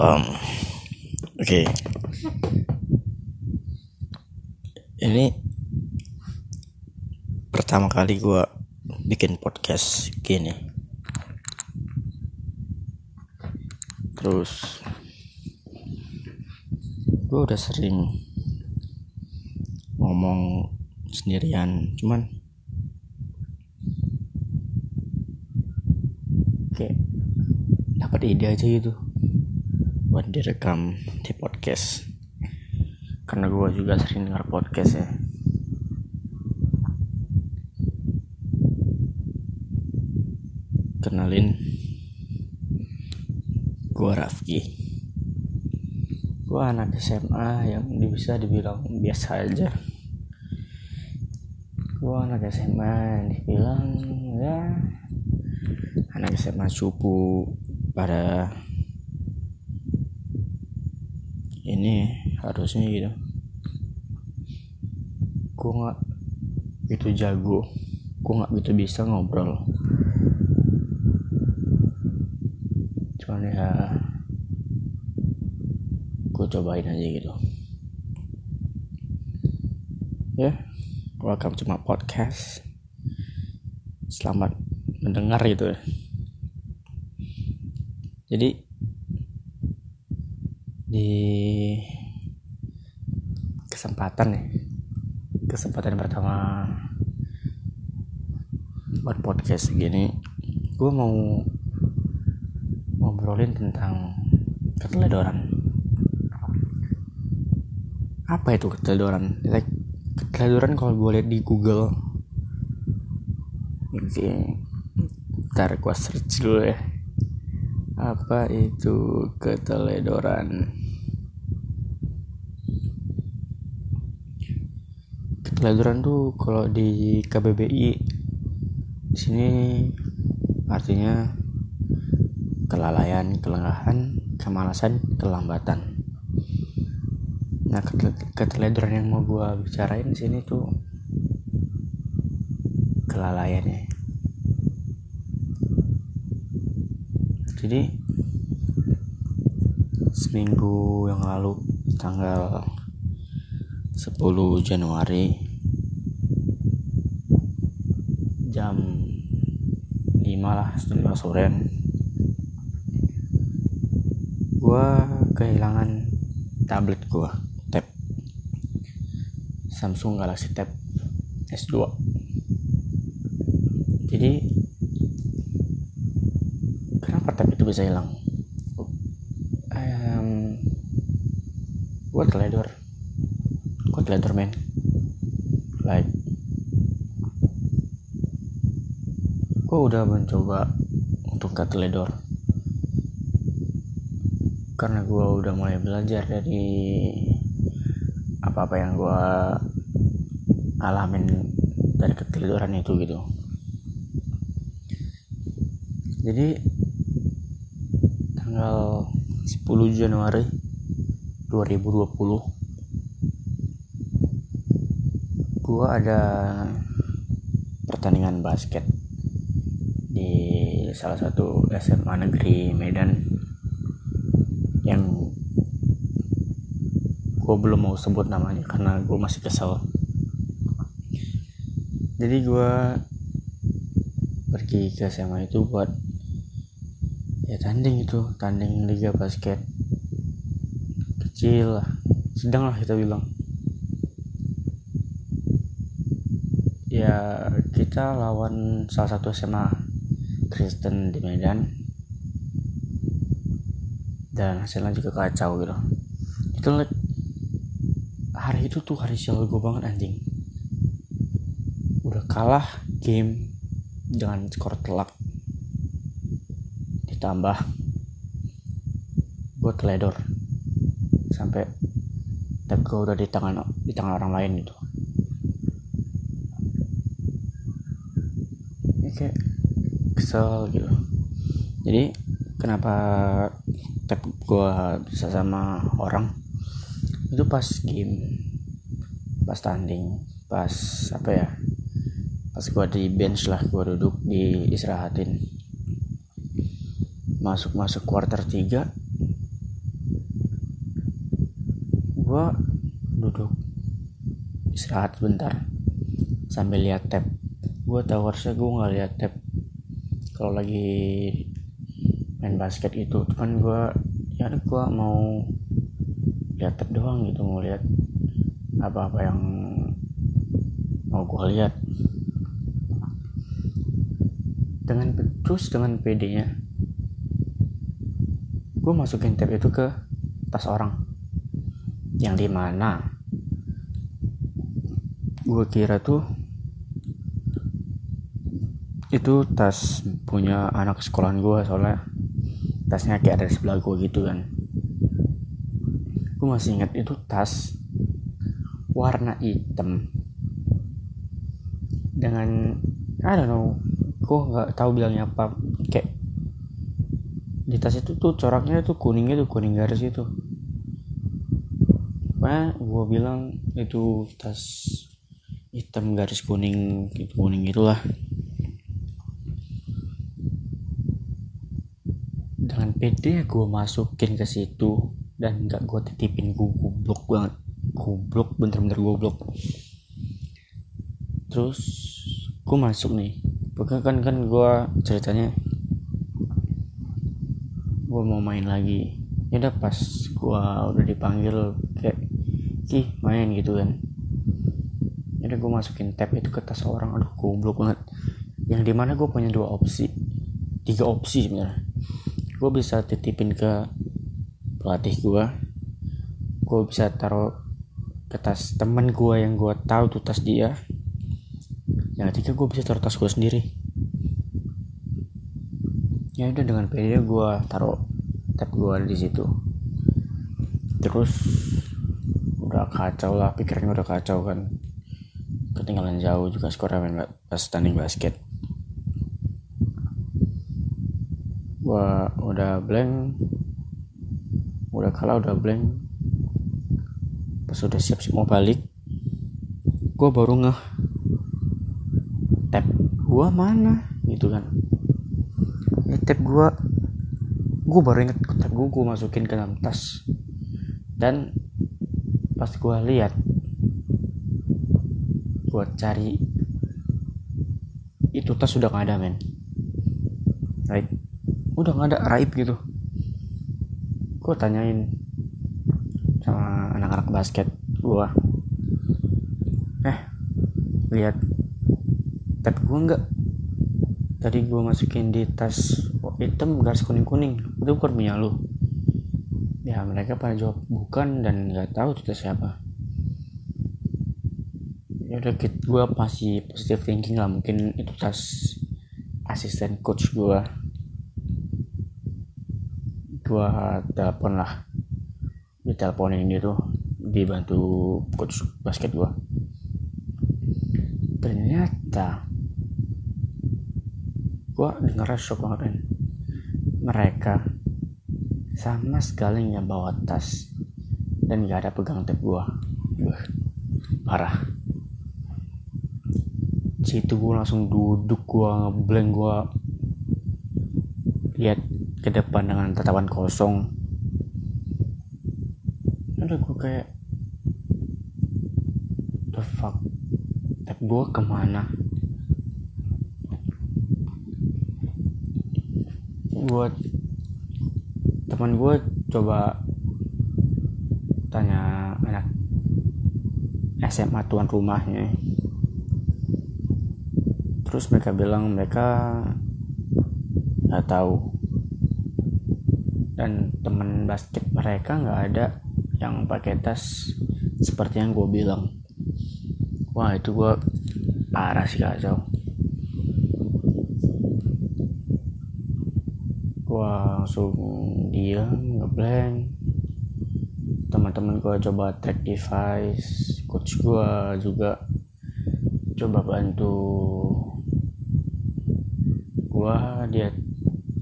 um, oke okay. ini pertama kali gue bikin podcast gini terus gue udah sering ngomong sendirian cuman kayak dapat ide aja gitu buat direkam di podcast. Karena gue juga sering dengar podcast ya. Kenalin gue Rafki. Gue anak SMA yang bisa dibilang biasa aja. Gue anak SMA yang dibilang ya anak SMA cupu pada ini harusnya gitu. Gue nggak itu jago. Gue nggak gitu bisa ngobrol. Cuman ya gue cobain aja gitu. Ya yeah, welcome to podcast. Selamat mendengar gitu ya. Jadi di kesempatan nih kesempatan pertama buat podcast gini gue mau ngobrolin tentang keteledoran. Apa itu keteledoran? Like, keteledoran kalau gue lihat di Google. Oke ntar gue search dulu ya. Apa itu keteledoran keteledoran tuh kalau di KBBI di sini artinya kelalaian, kelengahan, kemalasan, kelambatan. Nah, keteledoran yang mau gue bicarain di sini tuh kelalaiannya. Jadi seminggu yang lalu tanggal 10 Januari jam 5 lah setengah sore. Gue kehilangan tablet gue tab. Samsung Galaxy Tab S2 jadi kenapa tab itu bisa hilang? Um, gue teledor gue teledor men like gue udah mencoba untuk gak teledor. Karena gue udah mulai belajar dari apa-apa yang gue alamin dari keteledoran itu gitu. Jadi tanggal 10 Januari 2020 gue ada pertandingan basket di salah satu SMA negeri Medan yang gue belum mau sebut namanya karena gue masih kesel. Jadi gue pergi ke SMA itu buat ya tanding itu tanding liga basket. Kecil lah sedang lah kita bilang. Ya kita lawan salah satu SMA Kristen di Medan. Dan hasilnya juga kacau gitu. Itu hari itu tuh hari sial gue banget anjing. Udah kalah game dengan skor telak. Ditambah gue teledor sampai tab gue udah di tangan di tangan orang lain gitu. Kayak pixel gitu. Jadi kenapa tab gue bisa sama orang? Itu pas game pas tanding pas apa ya? Pas gue di bench lah gue duduk di istirahatin. Masuk masuk quarter tiga, gue duduk istirahat sebentar sambil lihat tab gue tahu harusnya gue nggak lihat tab kalau lagi main basket itu cuman gue ya gue mau lihat doang gitu mau lihat apa-apa yang mau gue lihat. Dengan terus dengan PD-nya gue masukin tab itu ke tas orang. Yang di mana gue kira tuh itu tas punya anak sekolahan gue soalnya tasnya kayak ada di sebelah gue gitu kan. Gue masih ingat itu tas warna hitam. Dengan I don't know gue nggak tahu bilangnya apa. Kayak di tas itu tuh coraknya tuh kuningnya tuh kuning garis itu Pokoknya gue bilang itu tas hitam garis kuning gitu kuning itulah dengan PD gue masukin ke situ dan nggak gue titipin gue goblok banget. Goblok bener-bener goblok. Terus gue masuk nih. Pokoknya kan kan gue ceritanya gue mau main lagi. Ya udah pas gue udah dipanggil kayak sih main gitu kan. Ya udah gue masukin tab itu ke tas orang. Aduh goblok banget. Yang di mana gue punya dua opsi. Tiga opsi sebenarnya gue bisa titipin ke pelatih gue gue bisa taruh ke tas temen gue yang gue tahu tuh tas dia. Yang ketiga gue bisa taruh tas gue sendiri. Ya udah dengan pede gue taruh tab gue di situ. Terus udah kacau lah pikirannya udah kacau kan. Ketinggalan jauh juga skornya main pas tanding basket gua udah blank. Udah kalah udah blank. Pas udah siap siap mau balik gua baru ngeh tab gua mana? Gitu kan. Ya tab gua. Gua baru inget tab gua gua masukin ke dalam tas. Dan pas gua lihat gua cari itu tas sudah nggak ada men. Right udah nggak ada raib gitu. Gue tanyain sama anak-anak basket gue eh lihat tab gue nggak? Tadi gue masukin di tas hitam garis kuning kuning itu bukan punya lu. Ya mereka pada jawab bukan dan nggak tahu itu siapa. Ya udah gue masih positive thinking lah. Mungkin itu tas asisten coach gue gua telepon lah. Diteleponin gitu dibantu coach basket gua. Ternyata gua denger shock banget mereka sama sekali nggak bawa tas dan nggak ada pegang tab gua. Wah, parah. Situ gua langsung duduk gua ngeblank gua lihat ke depan dengan tatapan kosong. Ada gue kayak the fuck? Tab gue ke mana? Gue teman gue coba tanya anak SMA tuan rumahnya. Terus mereka bilang mereka nggak tahu dan temen basket mereka nggak ada yang pakai tas seperti yang gue bilang. Wah itu gue parah sih kacau gue langsung diam ngeblank. Teman-teman gue coba track device coach gue juga coba bantu gue dia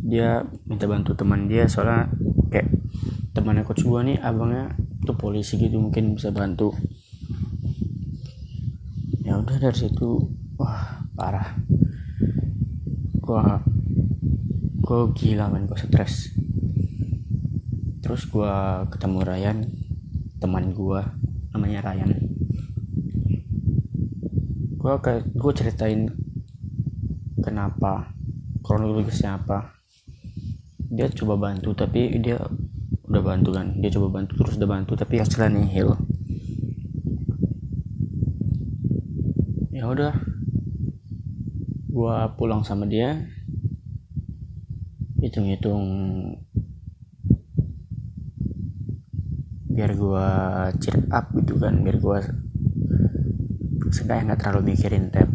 dia minta bantu teman dia soalnya kayak temannya coach gua nih abangnya tuh polisi gitu mungkin bisa bantu. Ya udah dari situ wah parah. Gua gua gila man gua stres. Terus gua ketemu Ryan teman gua namanya Ryan. Gue kayak gue ceritain kenapa kronologisnya apa dia coba bantu tapi dia udah bantu kan? Dia coba bantu terus udah bantu tapi hasilnya nihil. Ya udah. Gua pulang sama dia. Hitung-hitung. Biar gua cheer up gitu kan biar gua sedang nggak terlalu mikirin tab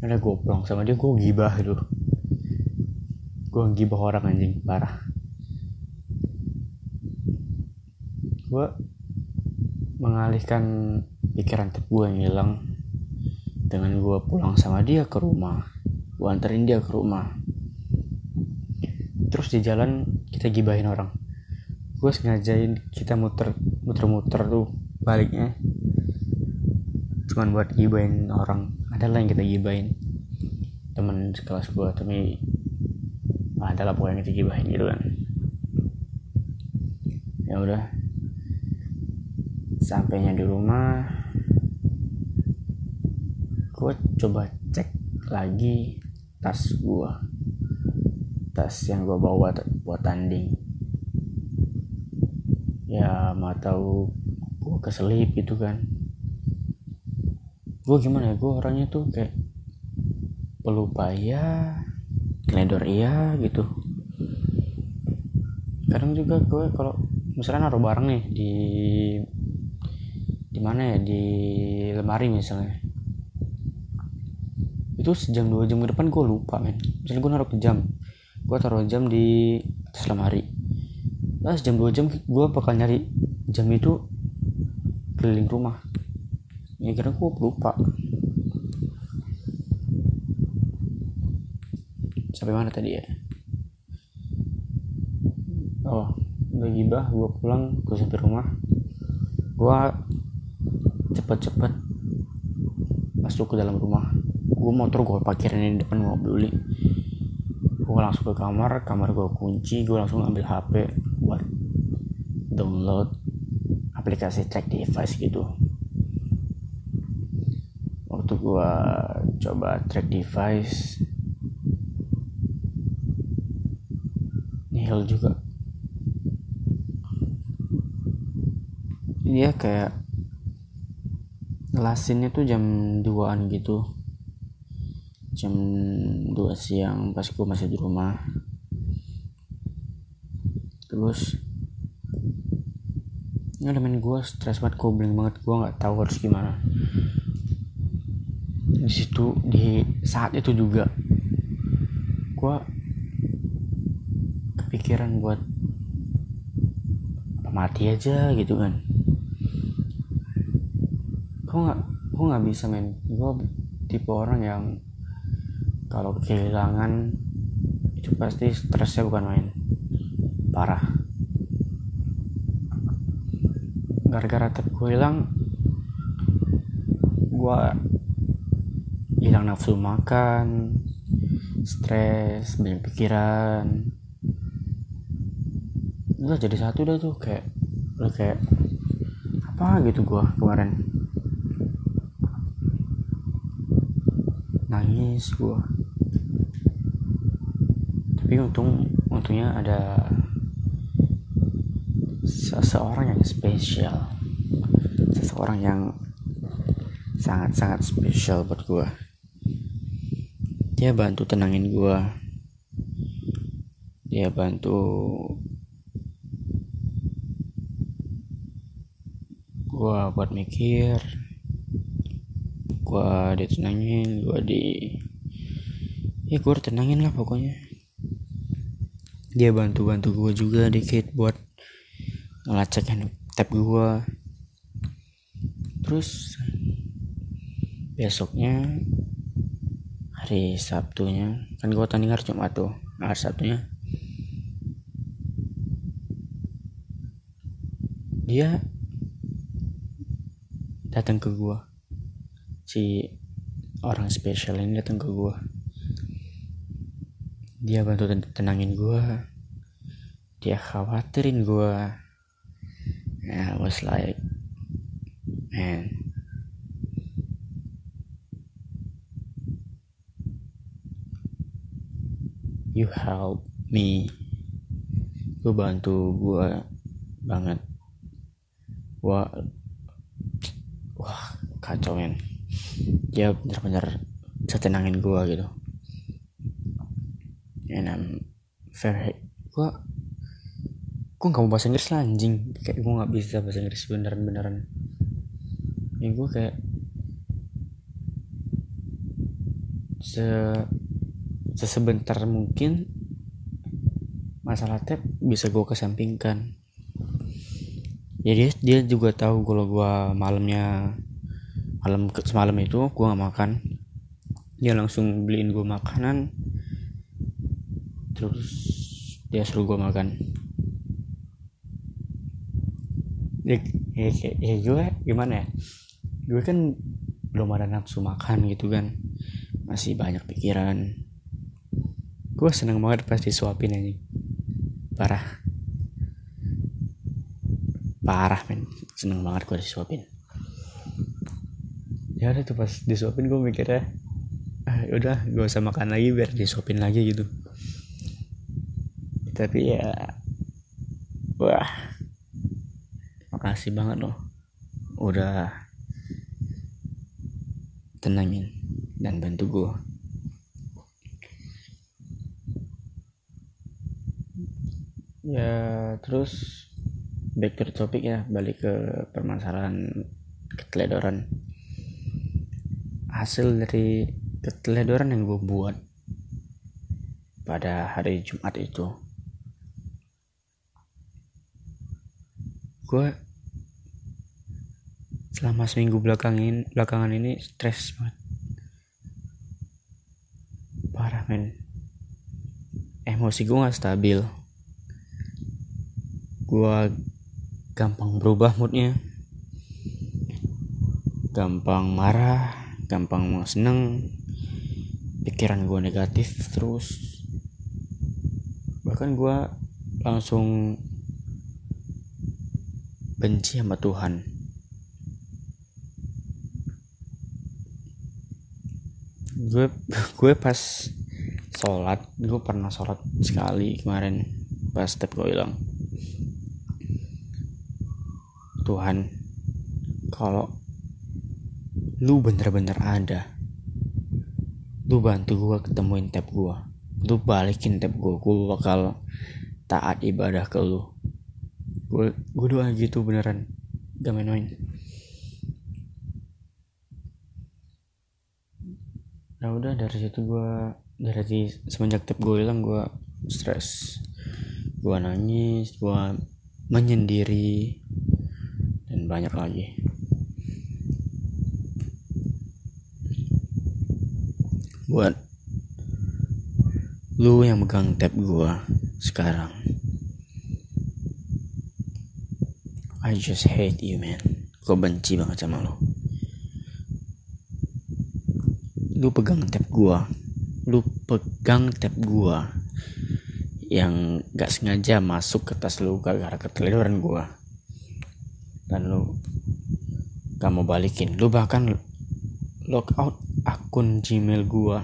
karena gue pulang sama dia gue gibah gitu gue gibah orang anjing. Parah. Gue mengalihkan pikiran gue yang hilang. Dengan gue pulang sama dia ke rumah. Gue anterin dia ke rumah. Terus di jalan kita gibahin orang. Gue sengajain kita muter muter-muter tuh baliknya. Cuman buat gibahin orang. Adalah yang kita gibahin. Temen sekelas gue tapi adalah pokoknya yang kita gibahin gitu kan. Ya udah. Sampainya di rumah. Gue coba cek lagi tas gue tas yang gue bawa buat tanding. Ya mau tahu gue keselip gitu kan. Gue gimana ya gue orangnya tuh kayak pelupa iya teledor iya gitu. Kadang juga gue kalau misalnya naruh barang nih di di mana ya di lemari misalnya. Itu sejam dua jam ke depan gue lupa men. Misalnya gue naruh ke jam gue taruh jam di atas lemari. Nah sejam dua jam gue bakal nyari jam itu keliling rumah. Ya karena gue lupa sampai mana tadi ya? Oh udah gibah gue pulang gue sampai rumah. Gue cepet-cepet masuk ke dalam rumah. Gue motor gue parkirin di depan mobil peduli gue langsung ke kamar kamar gue kunci gue langsung ambil hp buat download aplikasi track device gitu. Waktu gua coba track device nihil juga. Dia kayak ngelasinnya tuh jam 2an gitu. Jam 2 siang pas gua masih di rumah. Terus ini elemen gue stres banget gue banget. Gue nggak tahu harus gimana. Di situ di saat itu juga gue kepikiran buat mati aja gitu kan. Gue nggak gue nggak bisa men gue tipe orang yang kalau kehilangan itu pasti stresnya bukan main. Parah. Gara-gara gue hilang gue hilang nafsu makan stres banyak pikiran udah jadi satu dah tuh kayak udah kayak apa gitu gua kemarin. Nangis gua. Tapi untung untungnya ada seseorang yang spesial. Seseorang yang sangat-sangat spesial buat gua. Dia bantu tenangin gue dia bantu gue buat mikir gue ditenangin gue di ya gue tenangin lah pokoknya. Dia bantu bantu gue juga dikit buat ngelacak tab gue terus besoknya hari Sabtunya kan gue tanding hari Jumat tuh nah, hari Sabtunya. Dia datang ke gue si orang spesial ini datang ke gue dia bantu tenangin gue dia khawatirin gue I was like man. You help me. Lu bantu gue banget. Wah wah kacau men. Dia bener-bener bisa tenangin gue gitu. And I'm very gue gue gak mau bahasa Inggris lah anjing. Kayak gue gak bisa bahasa Inggris beneran beneran ya gue kayak se sesebentar mungkin masalah tab bisa gue kesampingkan ya, dia juga tahu kalau gue malamnya malam semalam itu gue gak makan. Dia langsung beliin gue makanan. Terus dia suruh gue makan. Ya, ya, ya, ya gue gimana ya? Gue kan belum ada nafsu makan gitu kan. Masih banyak pikiran. Gue seneng banget pas disuapin aja parah parah men. Seneng banget gue disuapin. Ya udah tuh pas disuapin gue mikirnya ah ya udah gue usah makan lagi biar disuapin lagi gitu. Tapi ya wah. Makasih banget loh. Udah tenangin dan bantu gue ya terus back to the topic ya balik ke permasalahan keteledoran. Hasil dari keteledoran yang gue buat pada hari Jumat itu gue selama seminggu belakangin belakangan ini stres banget. Parah men. Emosi gue gak stabil. Gue gampang berubah moodnya. Gampang marah gampang mau seneng. Pikiran gue negatif terus. Bahkan gue langsung benci sama Tuhan. Gue gue pas sholat gue pernah sholat sekali kemarin pas step gue bilang Tuhan kalau lu bener-bener ada lu bantu gue ketemuin tab gue lu balikin tab gue gue bakal taat ibadah ke lu. Gue gue doa gitu beneran. Gak main-main. Nah udah dari situ gue dari semenjak tab gue hilang gue stres. Gue nangis gue menyendiri banyak lagi. Buat lu yang megang tab gua sekarang I just hate you man. Gue benci banget sama lu. Lu pegang tab gua lu pegang tab gua yang gak sengaja masuk ke tas lu gara-gara keteledoran gua dan lu gak mau balikin. Lu bahkan out akun gmail gua.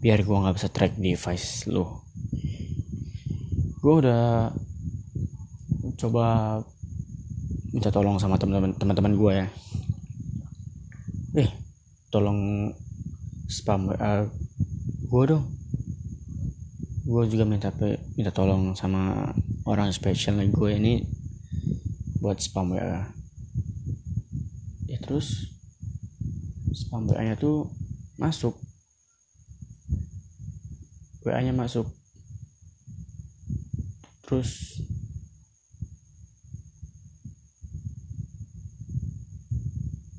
Biar gua nggak bisa track device lu. Gua udah coba minta tolong sama teman-teman teman-teman gua ya. Eh tolong spam uh, gua dong. Gue juga minta minta tolong sama orang spesial gue ini buat spam WA ya terus spam WA nya tuh masuk. WA nya masuk. Terus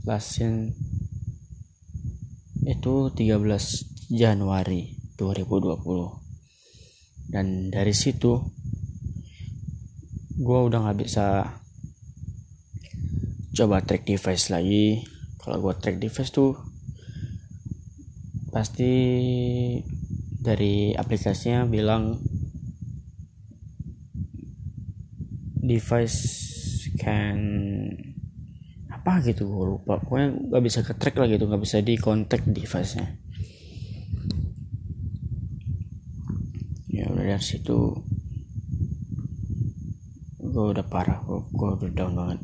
lasin itu 13 Januari 2020 dan dari situ gue udah nggak bisa coba track device lagi. Kalau gue track device tuh pasti dari aplikasinya bilang device can apa gitu gue lupa. Pokoknya nggak bisa ke track lah gitu nggak bisa di kontak device nya ya udah dari situ gue udah parah gue, gue udah down banget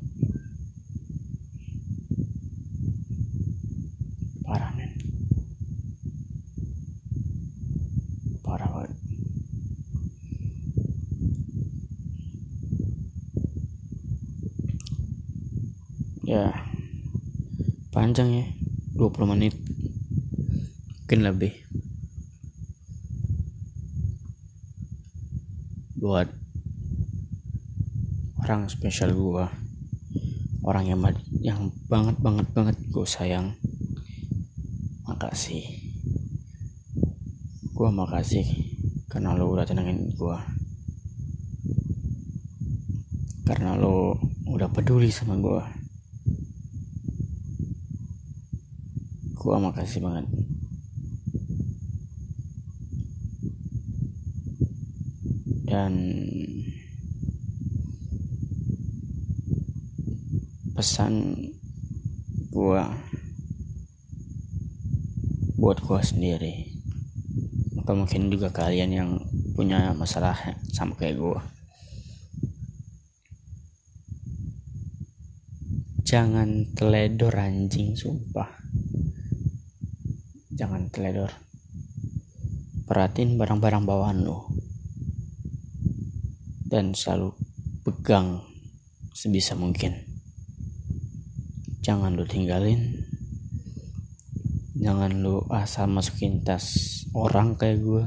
panjang ya 20 menit. Mungkin lebih. Buat orang spesial gua. Orang yang yang banget banget banget gue sayang. Makasih. Gua makasih karena lo udah tenangin gua. Karena lo udah peduli sama gua gua makasih banget. Dan pesan gua buat gua sendiri atau mungkin juga kalian yang punya masalah sama kayak gua. Jangan teledor anjing sumpah teledor perhatiin barang-barang bawaan lo dan selalu pegang sebisa mungkin. Jangan lu tinggalin. Jangan lu asal masukin tas orang kayak gue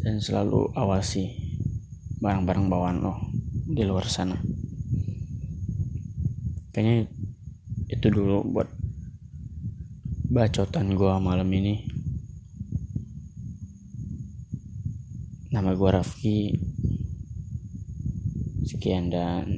dan selalu awasi barang-barang bawaan lo di luar sana. Kayaknya itu dulu buat bacotan gue malam ini. Nama gue Rafki. Sekian dan